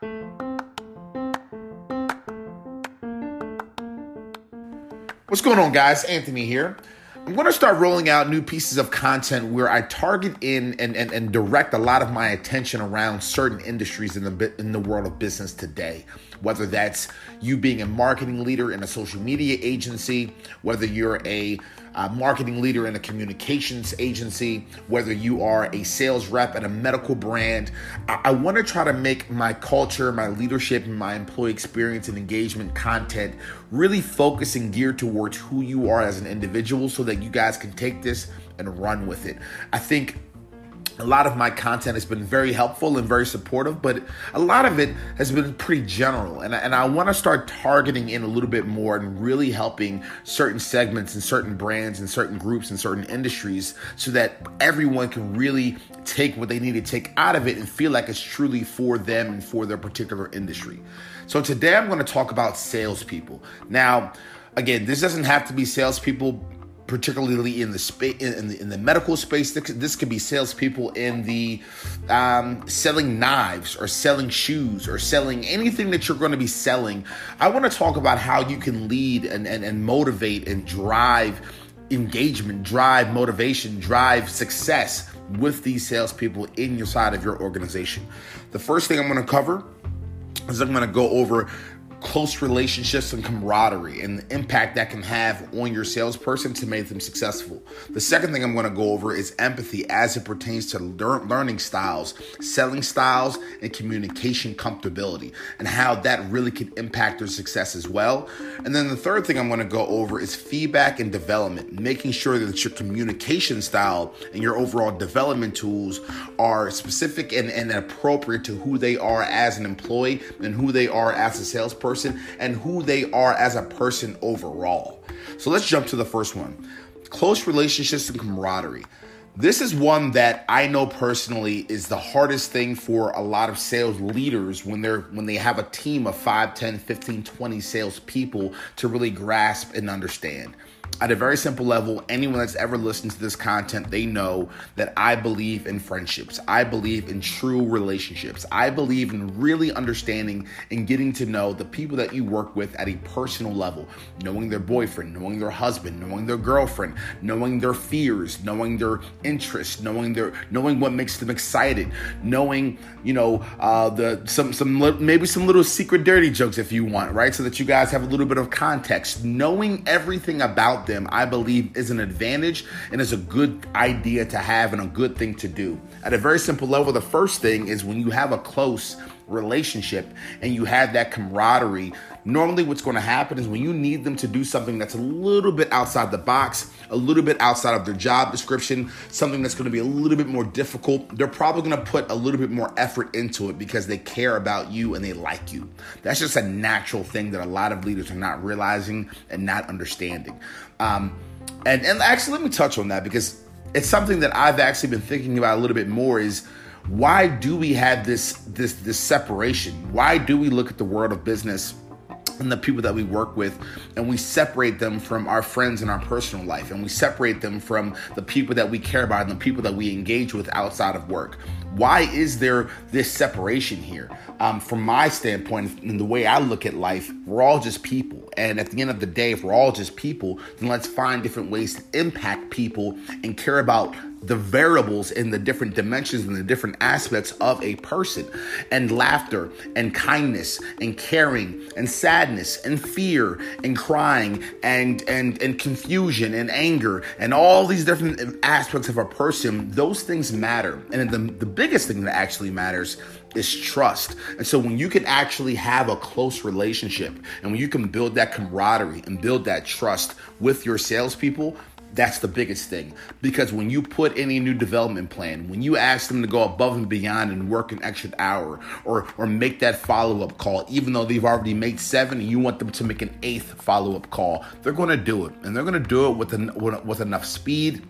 What's going on, guys? Anthony here. I'm going to start rolling out new pieces of content where I target in and, and, and direct a lot of my attention around certain industries in the in the world of business today. Whether that's you being a marketing leader in a social media agency, whether you're a uh, marketing leader in a communications agency, whether you are a sales rep at a medical brand. I, I want to try to make my culture, my leadership, and my employee experience and engagement content really focus and geared towards who you are as an individual so that you guys can take this and run with it. I think a lot of my content has been very helpful and very supportive, but a lot of it has been pretty general. And, and I want to start targeting in a little bit more and really helping certain segments and certain brands and certain groups and certain industries so that everyone can really take what they need to take out of it and feel like it's truly for them and for their particular industry. So today I'm going to talk about salespeople. Now, again, this doesn't have to be salespeople particularly in the space in the, in the medical space. This could be salespeople in the um, selling knives or selling shoes or selling anything that you're going to be selling. I want to talk about how you can lead and, and, and motivate and drive engagement, drive motivation, drive success with these salespeople in your side of your organization. The first thing I'm going to cover is I'm going to go over close relationships and camaraderie and the impact that can have on your salesperson to make them successful. The second thing I'm going to go over is empathy as it pertains to learning styles, selling styles, and communication comfortability, and how that really can impact their success as well. And then the third thing I'm going to go over is feedback and development, making sure that your communication style and your overall development tools are specific and, and appropriate to who they are as an employee and who they are as a salesperson person and who they are as a person overall. So let's jump to the first one close relationships and camaraderie. This is one that I know personally is the hardest thing for a lot of sales leaders when they're when they have a team of 5, 10, 15, 20 sales people to really grasp and understand at a very simple level, anyone that's ever listened to this content, they know that I believe in friendships. I believe in true relationships. I believe in really understanding and getting to know the people that you work with at a personal level, knowing their boyfriend, knowing their husband, knowing their girlfriend, knowing their fears, knowing their interests, knowing their knowing what makes them excited, knowing, you know, uh the some some maybe some little secret dirty jokes if you want, right? So that you guys have a little bit of context, knowing everything about them, I believe is an advantage and is a good idea to have and a good thing to do. At a very simple level, the first thing is when you have a close relationship and you have that camaraderie, normally what's going to happen is when you need them to do something that's a little bit outside the box, a little bit outside of their job description, something that's going to be a little bit more difficult, they're probably going to put a little bit more effort into it because they care about you and they like you. That's just a natural thing that a lot of leaders are not realizing and not understanding. Um, and, and actually, let me touch on that because it's something that I've actually been thinking about a little bit more is why do we have this this this separation? Why do we look at the world of business and the people that we work with and we separate them from our friends in our personal life and we separate them from the people that we care about and the people that we engage with outside of work. Why is there this separation here? Um, from my standpoint and the way i look at life we're all just people. And at the end of the day if we're all just people then let's find different ways to impact people and care about the variables in the different dimensions and the different aspects of a person and laughter and kindness and caring and sadness and fear and crying and and and confusion and anger and all these different aspects of a person those things matter and the, the biggest thing that actually matters is trust. And so when you can actually have a close relationship and when you can build that camaraderie and build that trust with your salespeople, that's the biggest thing because when you put any new development plan, when you ask them to go above and beyond and work an extra hour or or make that follow up call, even though they've already made seven, and you want them to make an eighth follow up call, they're going to do it, and they're going to do it with an, with enough speed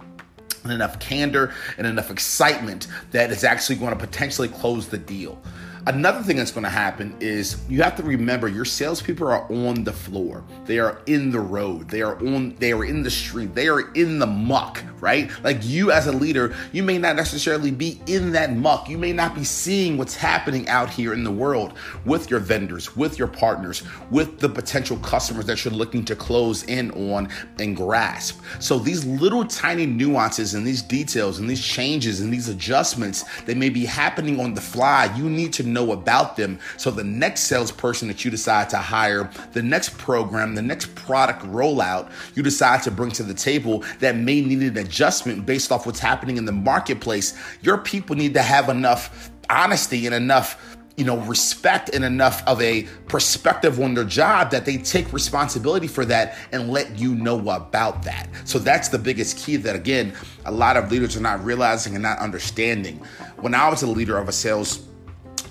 and enough candor and enough excitement that it's actually going to potentially close the deal. Another thing that's going to happen is you have to remember your salespeople are on the floor. They are in the road. They are on. They are in the street. They are in the muck. Right? Like you as a leader, you may not necessarily be in that muck. You may not be seeing what's happening out here in the world with your vendors, with your partners, with the potential customers that you're looking to close in on and grasp. So these little tiny nuances and these details and these changes and these adjustments that may be happening on the fly, you need to know about them. So the next salesperson that you decide to hire, the next program, the next product rollout you decide to bring to the table that may need an adjustment based off what's happening in the marketplace, your people need to have enough honesty and enough you know, respect and enough of a perspective on their job that they take responsibility for that and let you know about that. So that's the biggest key that, again, a lot of leaders are not realizing and not understanding. When I was a leader of a sales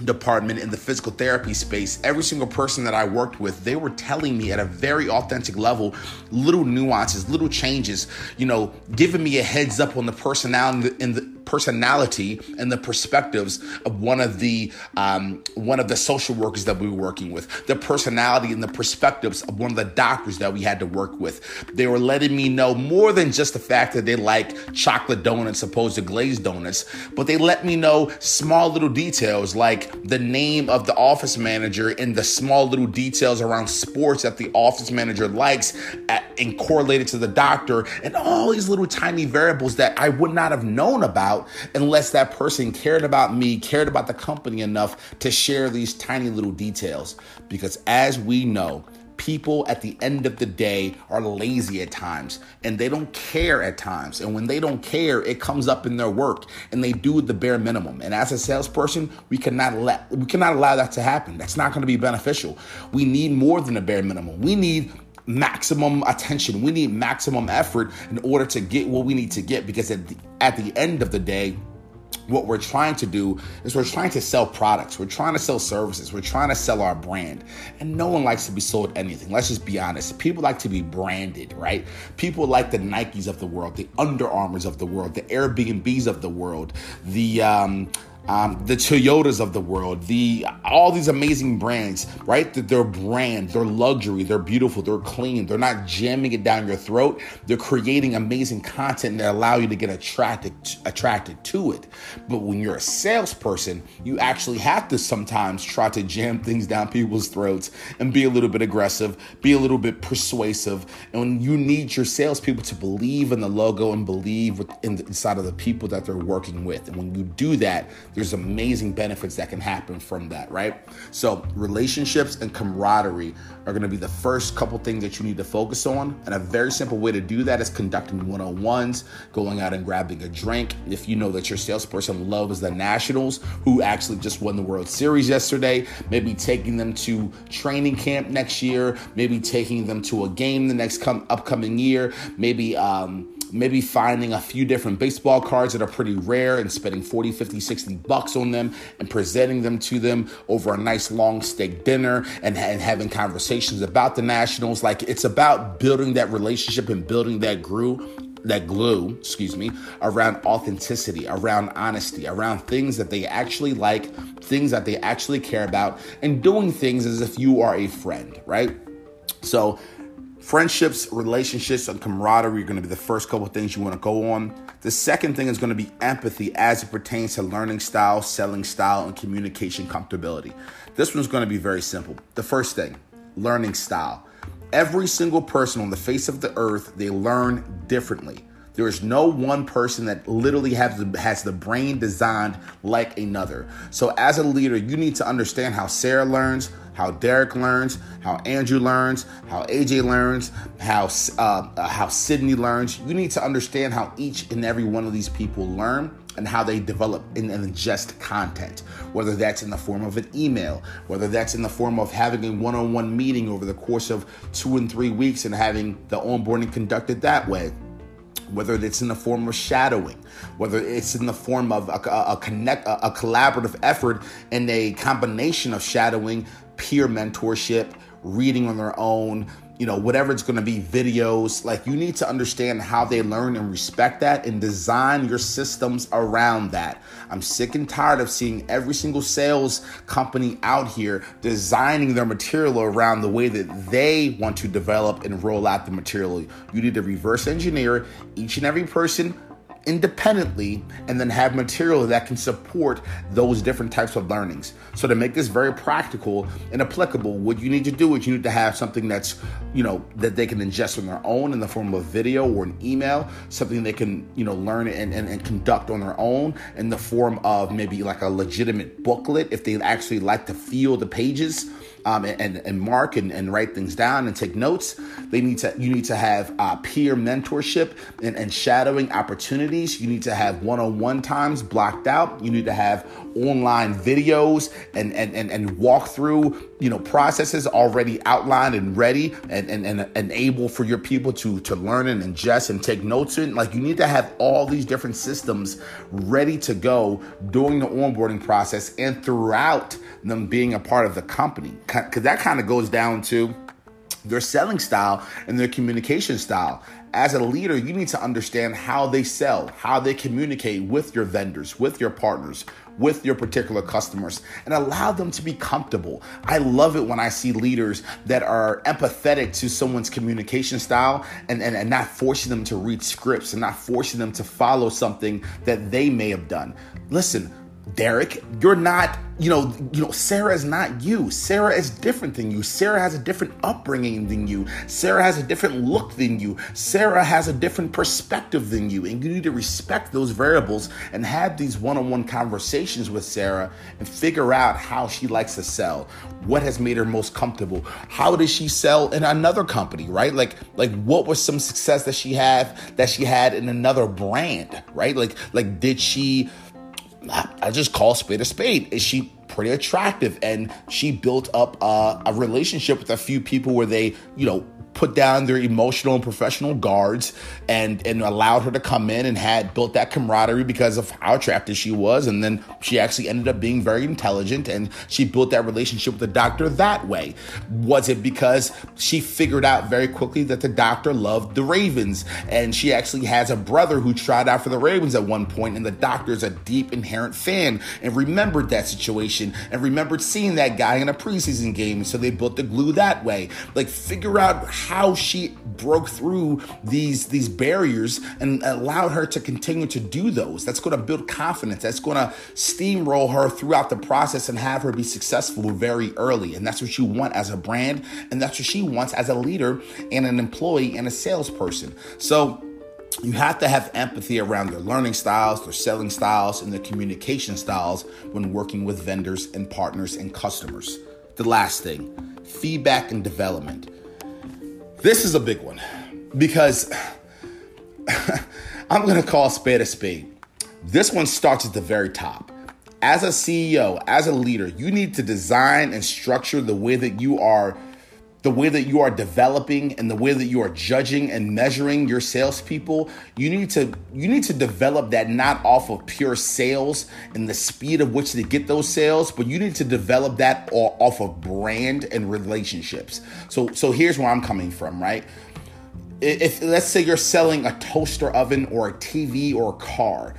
department in the physical therapy space, every single person that I worked with, they were telling me at a very authentic level little nuances, little changes, you know, giving me a heads up on the personality in the personality and the perspectives of one of the um, one of the social workers that we were working with, the personality and the perspectives of one of the doctors that we had to work with. They were letting me know more than just the fact that they like chocolate donuts opposed to glazed donuts, but they let me know small little details like the name of the office manager and the small little details around sports that the office manager likes at, and correlated to the doctor and all these little tiny variables that I would not have known about out unless that person cared about me, cared about the company enough to share these tiny little details. Because as we know, people at the end of the day are lazy at times and they don't care at times. And when they don't care, it comes up in their work and they do the bare minimum. And as a salesperson, we cannot let we cannot allow that to happen. That's not going to be beneficial. We need more than a bare minimum. We need maximum attention. We need maximum effort in order to get what we need to get because at the, at the end of the day, what we're trying to do is we're trying to sell products. We're trying to sell services. We're trying to sell our brand. And no one likes to be sold anything. Let's just be honest. People like to be branded, right? People like the Nikes of the world, the Under Armours of the world, the Airbnbs of the world, the um, um, the Toyotas of the world, the all these amazing brands, right? Their brand, their luxury, they're beautiful, they're clean, they're not jamming it down your throat. They're creating amazing content that allow you to get attracted attracted to it. But when you're a salesperson, you actually have to sometimes try to jam things down people's throats and be a little bit aggressive, be a little bit persuasive. And you need your salespeople to believe in the logo and believe inside of the people that they're working with, and when you do that there's amazing benefits that can happen from that, right? So, relationships and camaraderie are to be the first couple things that you need to focus on. And a very simple way to do that is conducting one on ones, going out and grabbing a drink. If you know that your salesperson loves the Nationals, who actually just won the World Series yesterday, maybe taking them to training camp next year, maybe taking them to a game the next come, upcoming year, maybe, um, maybe finding a few different baseball cards that are pretty rare and spending 40, 50, 60 bucks on them and presenting them to them over a nice long steak dinner and, and having conversations about the Nationals. Like it's about building that relationship and building that grew that glue, excuse me, around authenticity, around honesty, around things that they actually like, things that they actually care about, and doing things as if you are a friend, right? So Friendships, relationships, and camaraderie are going to be the first couple things you want to go on. The second thing is going to be empathy as it pertains to learning style, selling style, and communication comfortability. This one's going to be very simple. The first thing, learning style. Every single person on the face of the earth, they learn differently. There is no one person that literally has the, has the brain designed like another. So, as a leader, you need to understand how Sarah learns, how Derek learns, how Andrew learns, how AJ learns, how uh, uh, how Sydney learns. You need to understand how each and every one of these people learn and how they develop and ingest content, whether that's in the form of an email, whether that's in the form of having a one on one meeting over the course of two and three weeks and having the onboarding conducted that way whether it's in the form of shadowing, whether it's in the form of a, a, connect, a, a collaborative effort and a combination of shadowing, peer mentorship, reading on their own, you know, whatever it's going to be, videos. Like you need to understand how they learn and respect that and design your systems around that. I'm sick and tired of seeing every single sales company out here designing their material around the way that they want to develop and roll out the material. You need to reverse engineer each and every person independently and then have material that can support those different types of learnings. So to make this very practical and applicable, what you need to do is you need to have something that's, you know, that they can ingest on their own in the form of video or an email, something they can, you know, learn and, and, and conduct on their own in the form of maybe like a legitimate booklet if they actually like to feel the pages um, and, and mark and, and write things down and take notes. They need to you need to have uh, peer mentorship and, and shadowing opportunities. You need to have one-on-one times blocked out. You need to have online videos and and and, and walkthrough you know processes already outlined and ready and, and and and able for your people to to learn and ingest and take notes in. Like you need to have all these different systems ready to go during the onboarding process and throughout them being a part of the company because that kind of goes down to their selling style and their communication style. As a leader, you need to understand how they sell, how they communicate with your vendors, with your partners, with your particular customers, and allow them to be comfortable. I love it when I see leaders that are empathetic to someone's communication style and, and, and not forcing them to read scripts and not forcing them to follow something that they may have done. Listen, Derek, you're not, you know, you know, Sarah is not you. Sarah is different than you. Sarah has a different upbringing than you. Sarah has a different look than you. Sarah has a different perspective than you. And you need to respect those variables and have these one-on-one conversations with Sarah and figure out how she likes to sell. What has made her most comfortable? How does she sell in another company, right? Like like what was some success that she had that she had in another brand, right? Like like did she I just call spade a spade. Is she pretty attractive? And she built up a, relationship with a few people where they, you know, put down their emotional and professional guards and and allowed her to come in and had built that camaraderie because of how attractive she was. And then she actually ended up being very intelligent and she built that relationship with the doctor that way. Was it because she figured out very quickly that the doctor loved the ravens? And she actually has a brother who tried out for the ravens at one point and the doctor is a deep inherent fan and remembered that situation and remembered seeing that guy in a preseason game so they built the glue that way like figure out how she broke through these these barriers and allowed her to continue to do those. That's going to build confidence. That's going to steamroll her throughout the process and have her be successful very early. And that's what you want as a brand, and that's what she wants as a leader and an employee and a salesperson. So you have to have empathy around their learning styles, their selling styles, and their communication styles when working with vendors and partners and customers. The last thing feedback and development. This is a big one because I'm going to call spade a spade. This one starts at the very top. As a CEO, as a leader, you need to design and structure the way that you are the way that you are developing and the way that you are judging and measuring your salespeople, you need to you need to develop that not off of pure sales and the speed of which they get those sales, but you need to develop that off of brand and relationships. So so here's where I'm coming from, right? If let's say you're selling a toaster oven or a TV or a car,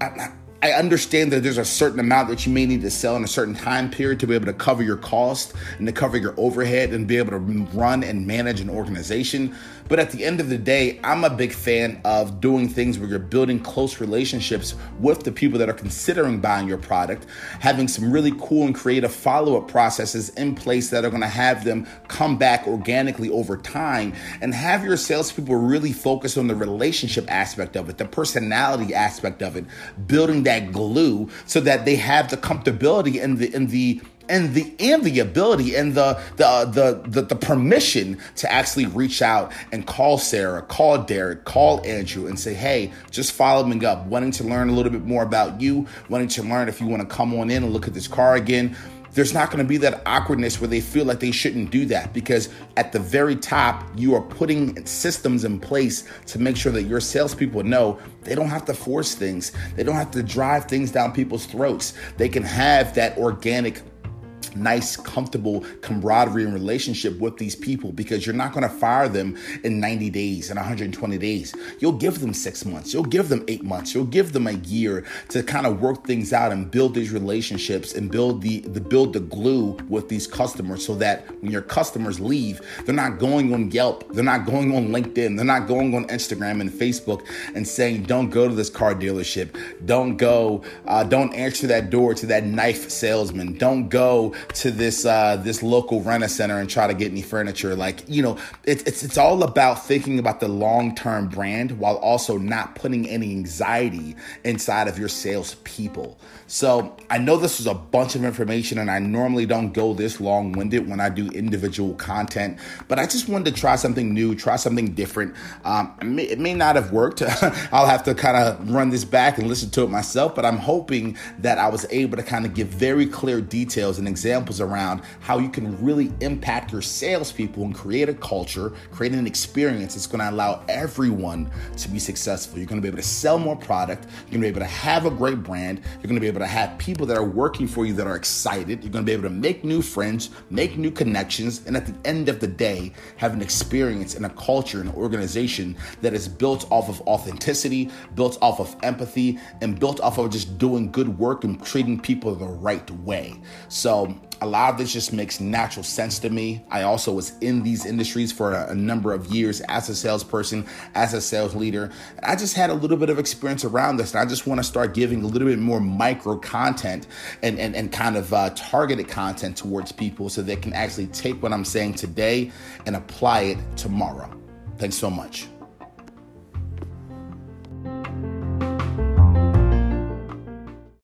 I, I understand that there's a certain amount that you may need to sell in a certain time period to be able to cover your cost and to cover your overhead and be able to run and manage an organization. But at the end of the day, I'm a big fan of doing things where you're building close relationships with the people that are considering buying your product, having some really cool and creative follow up processes in place that are going to have them come back organically over time, and have your salespeople really focus on the relationship aspect of it, the personality aspect of it, building that glue so that they have the comfortability and the and the and the and the ability and the the the the, the permission to actually reach out and call Sarah, call Derek, call Andrew, and say, hey, just following up, wanting to learn a little bit more about you, wanting to learn if you want to come on in and look at this car again there's not going to be that awkwardness where they feel like they shouldn't do that because at the very top, you are putting systems in place to make sure that your salespeople know they don't have to force things, they don't have to drive things down people's throats. They can have that organic nice, comfortable camaraderie and relationship with these people because you're not going to fire them in 90 days and 120 days. You'll give them six months, you'll give them eight months, you'll give them a year to kind of work things out and build these relationships and build the, the build the glue with these customers so that when your customers leave, they're not going on Yelp, they're not going on LinkedIn, they're not going on Instagram and Facebook and saying, "Don't go to this car dealership, don't go, uh, don't answer that door to that knife salesman, don't go to this uh, this local rent center and try to get any furniture." Like you know, it's it's it's all about thinking about the long term brand while also not putting any anxiety inside of your sales people. So I know this was a bunch of information, and I normally don't go this long winded when I do individual content, but I just wanted to try something new, try something different. Um, it, may, it may not have worked. I'll have to kind of run this back and listen to it myself, but I'm hoping that I was able to kind of give very clear details and examples around how you can really impact your salespeople and create a culture, create an experience that's going to allow everyone to be successful. You're going to be able to sell more product. You're going to be able to have a great brand. You're going to be able to have people that are working for you that are excited. You're going to be able to make new friends, make new connections, and at the end of the day, have an experience and a culture and organization that is built off of authenticity, built off of empathy, and built off of just doing good work and treating people the right way. So, a lot of this just makes natural sense to me. I also was in these industries for a, a, number of years as a salesperson, as a sales leader. I just had a little bit of experience around this, and I just want to start giving a little bit more micro content and, and, and kind of uh, targeted content towards people so they can actually take what I'm saying today and apply it tomorrow. Thanks so much.